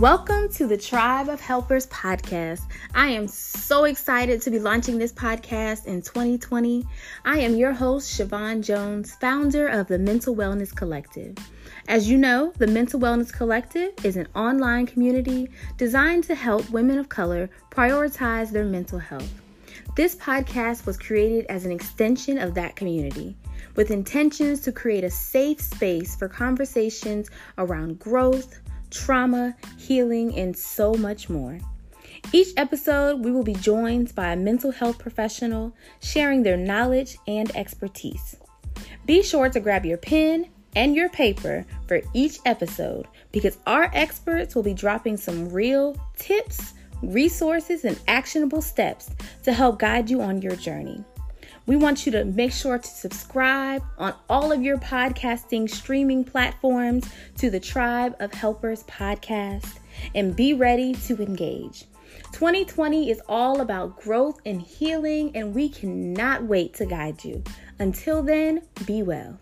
Welcome to the Tribe of Helpers podcast. I am so excited to be launching this podcast in 2020. I am your host, Shevon Jones, founder of the Mental Wellness Collective. As you know, the Mental Wellness Collective is an online community designed to help women of color prioritize their mental health. This podcast was created as an extension of that community with intentions to create a safe space for conversations around growth trauma, healing, and so much more. Each episode, we will be joined by a mental health professional sharing their knowledge and expertise. Be sure to grab your pen and your paper for each episode because our experts will be dropping some real tips, resources, and actionable steps to help guide you on your journey. We want you to make sure to subscribe on all of your podcasting streaming platforms to the Tribe of Helpers podcast and be ready to engage. 2020 is all about growth and healing, and we cannot wait to guide you. Until then, be well.